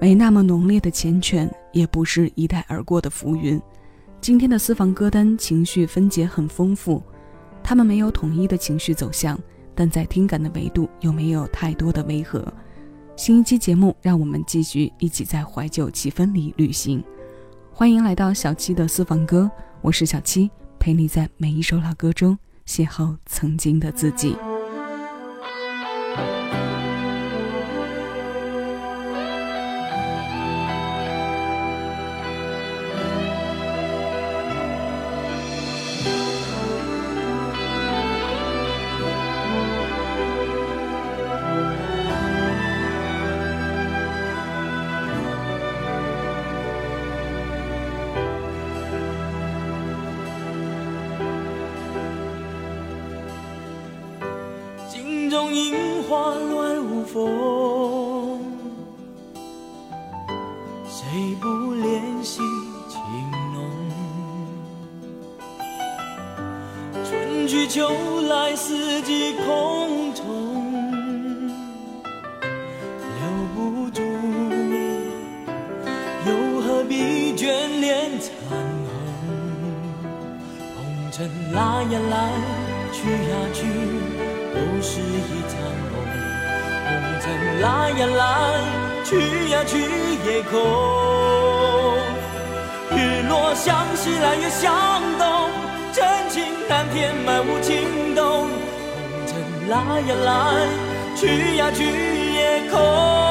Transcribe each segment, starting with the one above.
没那么浓烈的缱绻，也不是一带而过的浮云。今天的私房歌单情绪分解很丰富，他们没有统一的情绪走向，但在听感的维度又没有太多的违和。新一期节目，让我们继续一起在怀旧气氛里旅行。欢迎来到小七的私房歌，我是小七，陪你在每一首老歌中邂逅曾经的自己。中樱花乱舞风，谁不怜惜情浓？春去秋来，四季空同。留不住，又何必眷恋残红？红尘来呀来，去呀去。都是一场梦。红尘来呀来，去呀去也空。日落向西来，月向东。真情难填满无情洞，红尘来呀来，去呀去也。空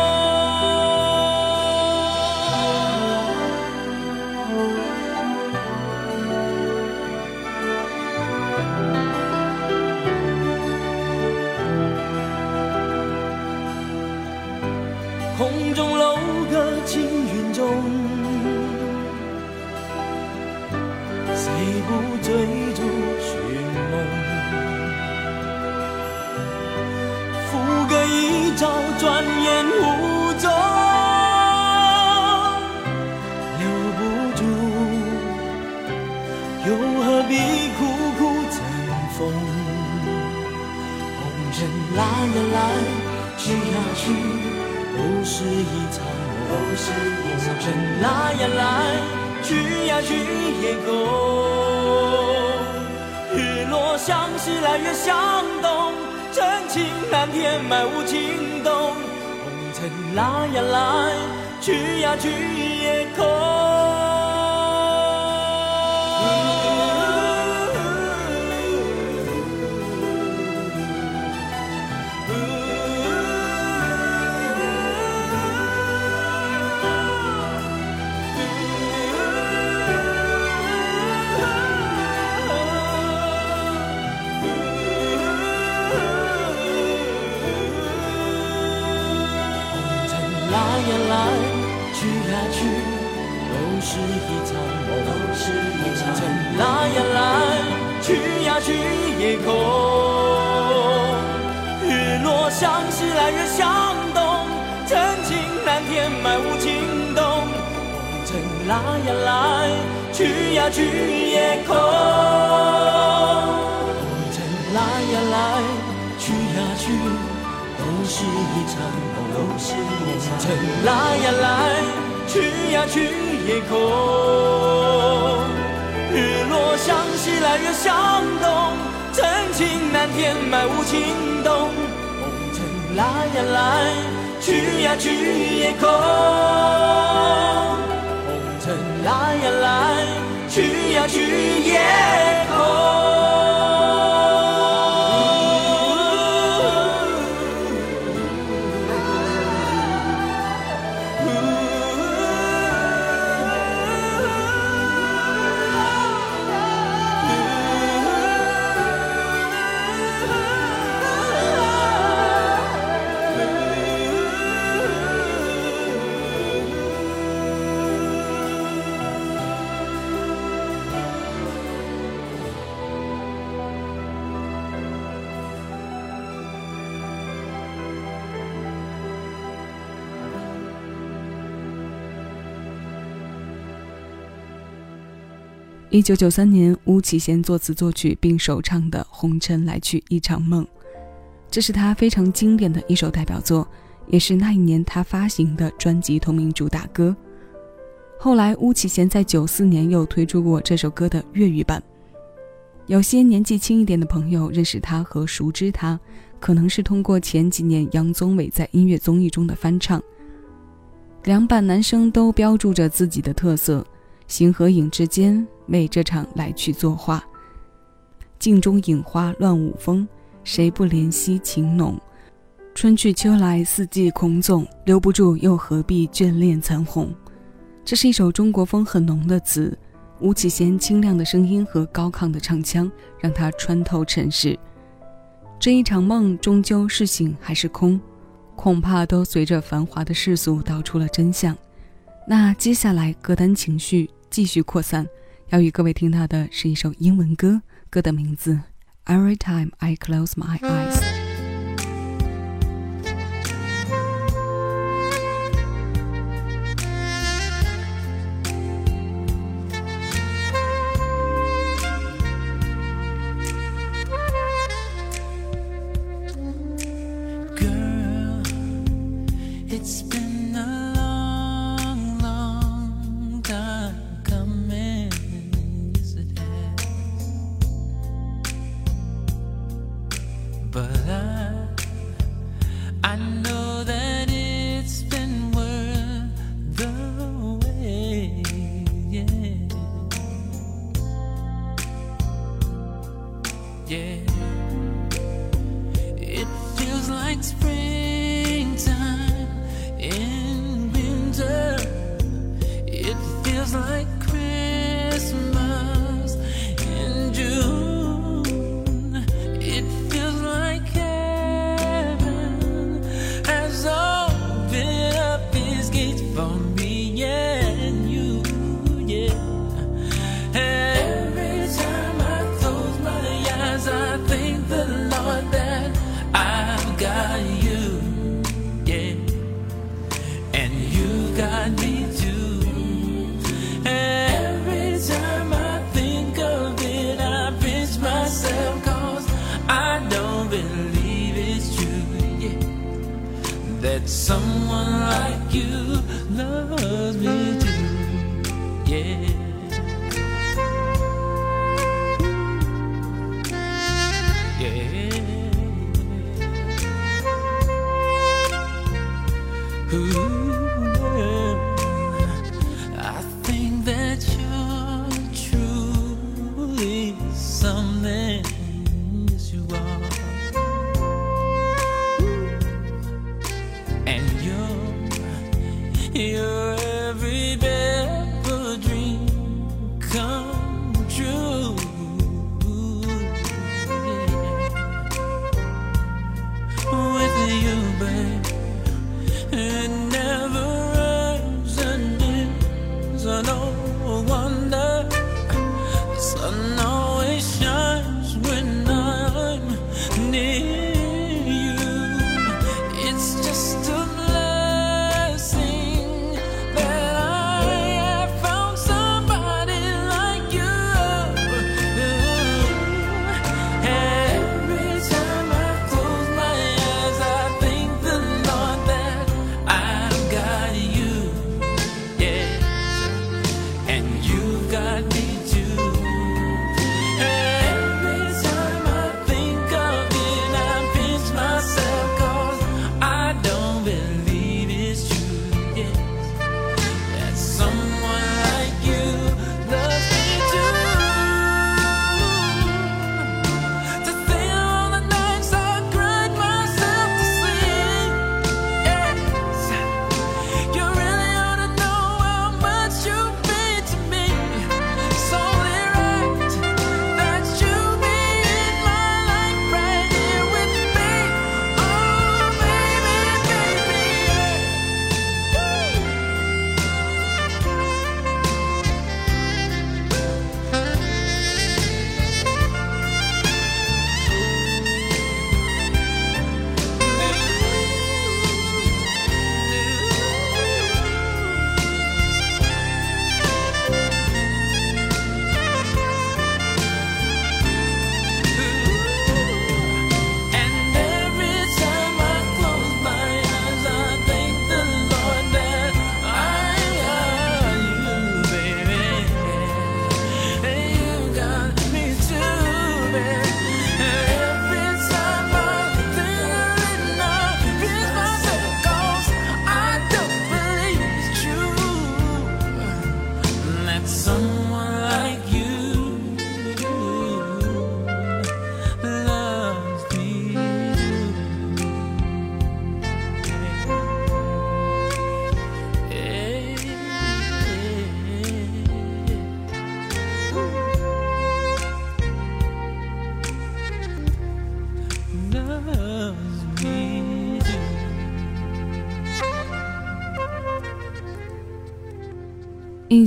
追逐寻梦，付个一？朝转眼无踪，留不住，又何必苦苦争锋？红尘来呀来，去呀去，都是一场梦。红尘来呀来，去呀去也空。落向西来，月向东。真情难填，满无情洞。红尘来呀来，去呀去也空。去夜空，日落向西来，月向东，真情难填，漫无情动。红尘来呀来，去呀去也空。红尘来呀来，去呀去，都是一场梦。红尘来呀来，去呀去也空。日落向西来，月向东，真情难填，埋无情洞。红尘来呀来，去呀去也空。红尘来呀来，去呀去也空。一九九三年，巫启贤作词作曲并首唱的《红尘来去一场梦》，这是他非常经典的一首代表作，也是那一年他发行的专辑同名主打歌。后来，巫启贤在九四年又推出过这首歌的粤语版。有些年纪轻一点的朋友认识他和熟知他，可能是通过前几年杨宗纬在音乐综艺中的翻唱。两版男生都标注着自己的特色，形和影之间为这场来去作画。镜中影花乱舞风，谁不怜惜情浓？春去秋来四季空纵，留不住又何必眷恋残红？这是一首中国风很浓的词，吴启贤清亮的声音和高亢的唱腔，让他穿透尘世。这一场梦终究是醒还是空，恐怕都随着繁华的世俗道出了真相。那接下来歌单情绪继续扩散，要与各位听到的是一首英文歌，歌的名字《Every Time I Close My Eyes》。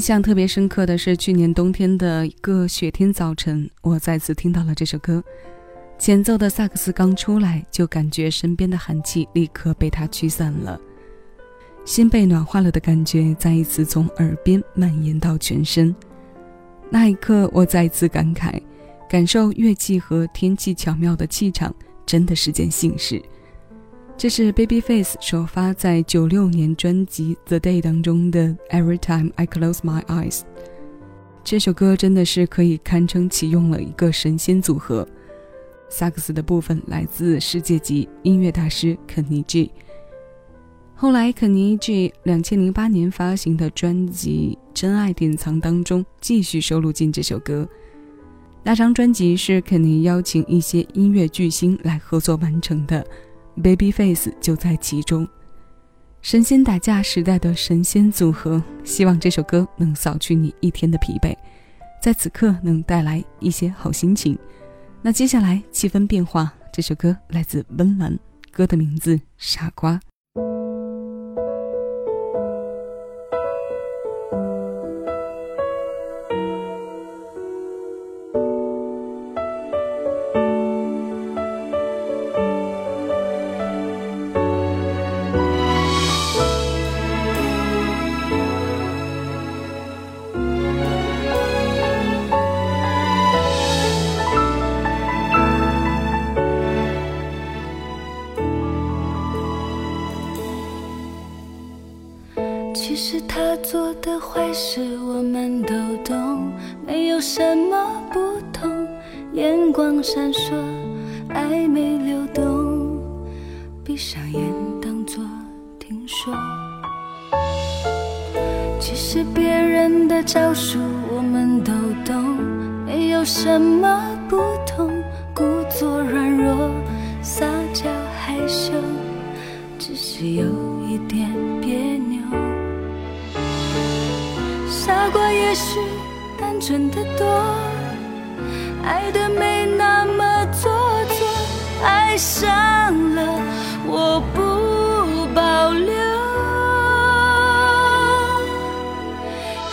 印象特别深刻的是去年冬天的一个雪天早晨，我再次听到了这首歌。前奏的萨克斯刚出来，就感觉身边的寒气立刻被它驱散了，心被暖化了的感觉再一次从耳边蔓延到全身。那一刻，我再次感慨，感受乐器和天气巧妙的气场，真的是件幸事。这是 Babyface 首发在九六年专辑《The Day》当中的《Every Time I Close My Eyes》。这首歌真的是可以堪称启用了一个神仙组合。萨克斯的部分来自世界级音乐大师肯尼 G。后来，肯尼 G 两千零八年发行的专辑《真爱典藏》当中继续收录进这首歌。那张专辑是肯尼邀请一些音乐巨星来合作完成的。Babyface 就在其中，神仙打架时代的神仙组合，希望这首歌能扫去你一天的疲惫，在此刻能带来一些好心情。那接下来气氛变化，这首歌来自温岚，歌的名字《傻瓜》。坏事我们都懂，没有什么不同。眼光闪烁，暧昧流动，闭上眼当作听说。其实别人的招数我们都懂，没有什么不同。故作软弱，撒娇害羞，只是有一点别扭。傻瓜也许单纯的多，爱的没那么做作，爱上了我不保留。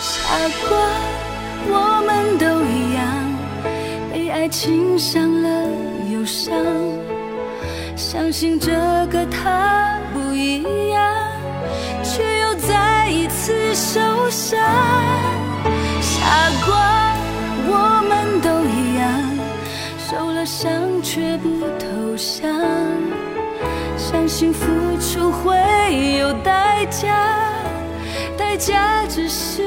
傻瓜，我们都一样，被爱情伤了忧伤，相信这个他不一样，次受伤。傻瓜，我们都一样，受了伤却不投降，相信付出会有代价，代价只是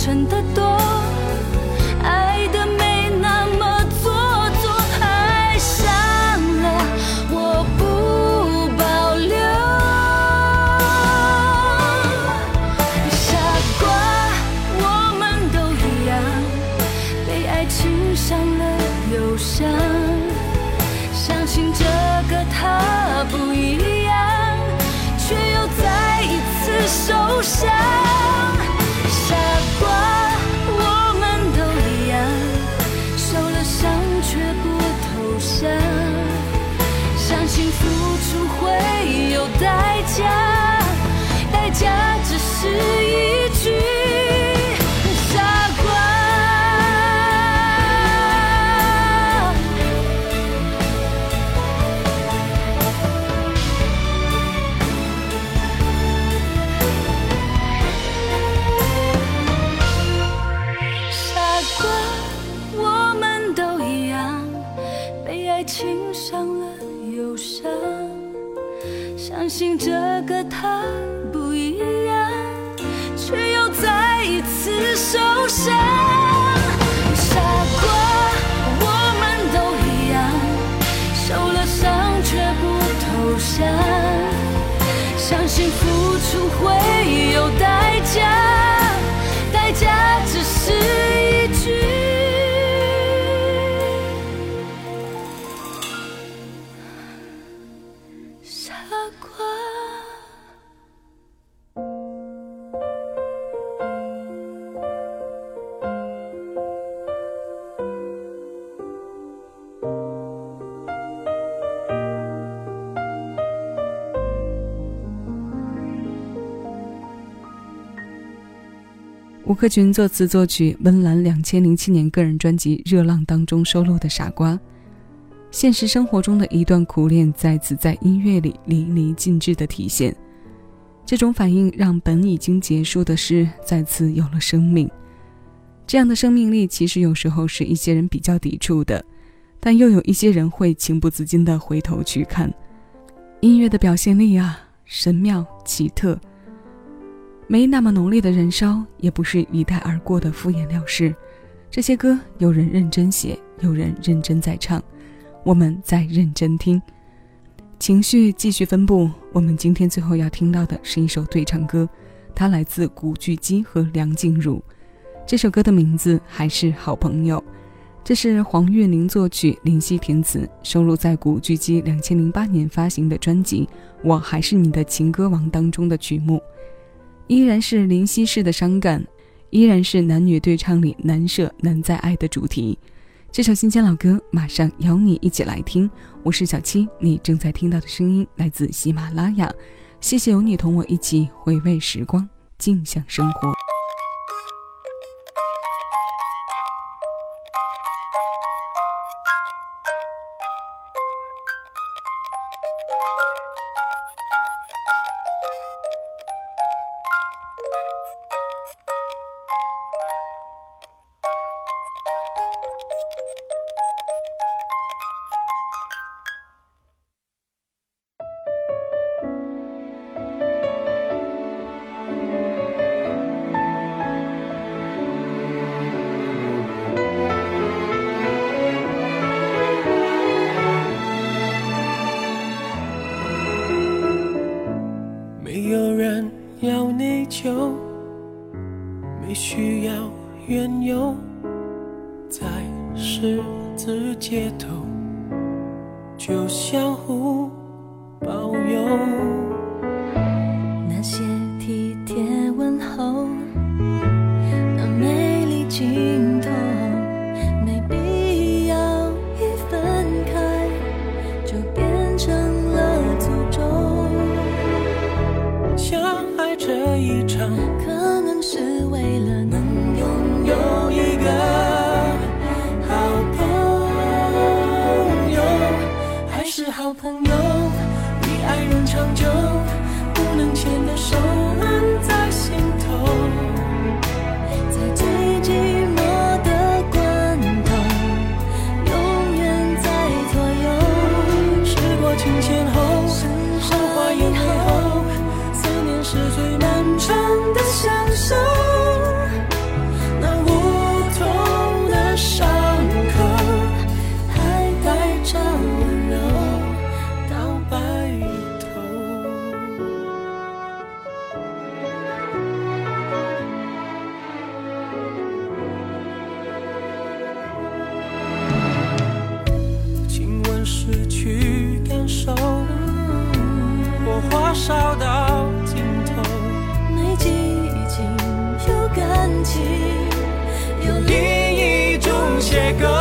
存的多。吴克群作词作曲，温岚两千零七年个人专辑《热浪》当中收录的《傻瓜》。现实生活中的一段苦恋，再次在音乐里淋漓尽致的体现。这种反应让本已经结束的事再次有了生命。这样的生命力，其实有时候是一些人比较抵触的，但又有一些人会情不自禁地回头去看。音乐的表现力啊，神妙奇特。没那么浓烈的燃烧，也不是一带而过的敷衍了事。这些歌，有人认真写，有人认真在唱，我们在认真听。情绪继续分布。我们今天最后要听到的是一首对唱歌，它来自古巨基和梁静茹。这首歌的名字还是好朋友。这是黄韵玲作曲，林夕填词，收录在古巨基两千零八年发行的专辑《我还是你的情歌王》当中的曲目。依然是林夕式的伤感，依然是男女对唱里难舍难再爱的主题。这首新鲜老歌，马上邀你一起来听。我是小七，你正在听到的声音来自喜马拉雅。谢谢有你同我一起回味时光，静享生活。朋友，在十字街头就相互保佑。那些体贴问候，那美丽长久烧到尽头，没激情，有感情，有另一种写歌。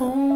Oh.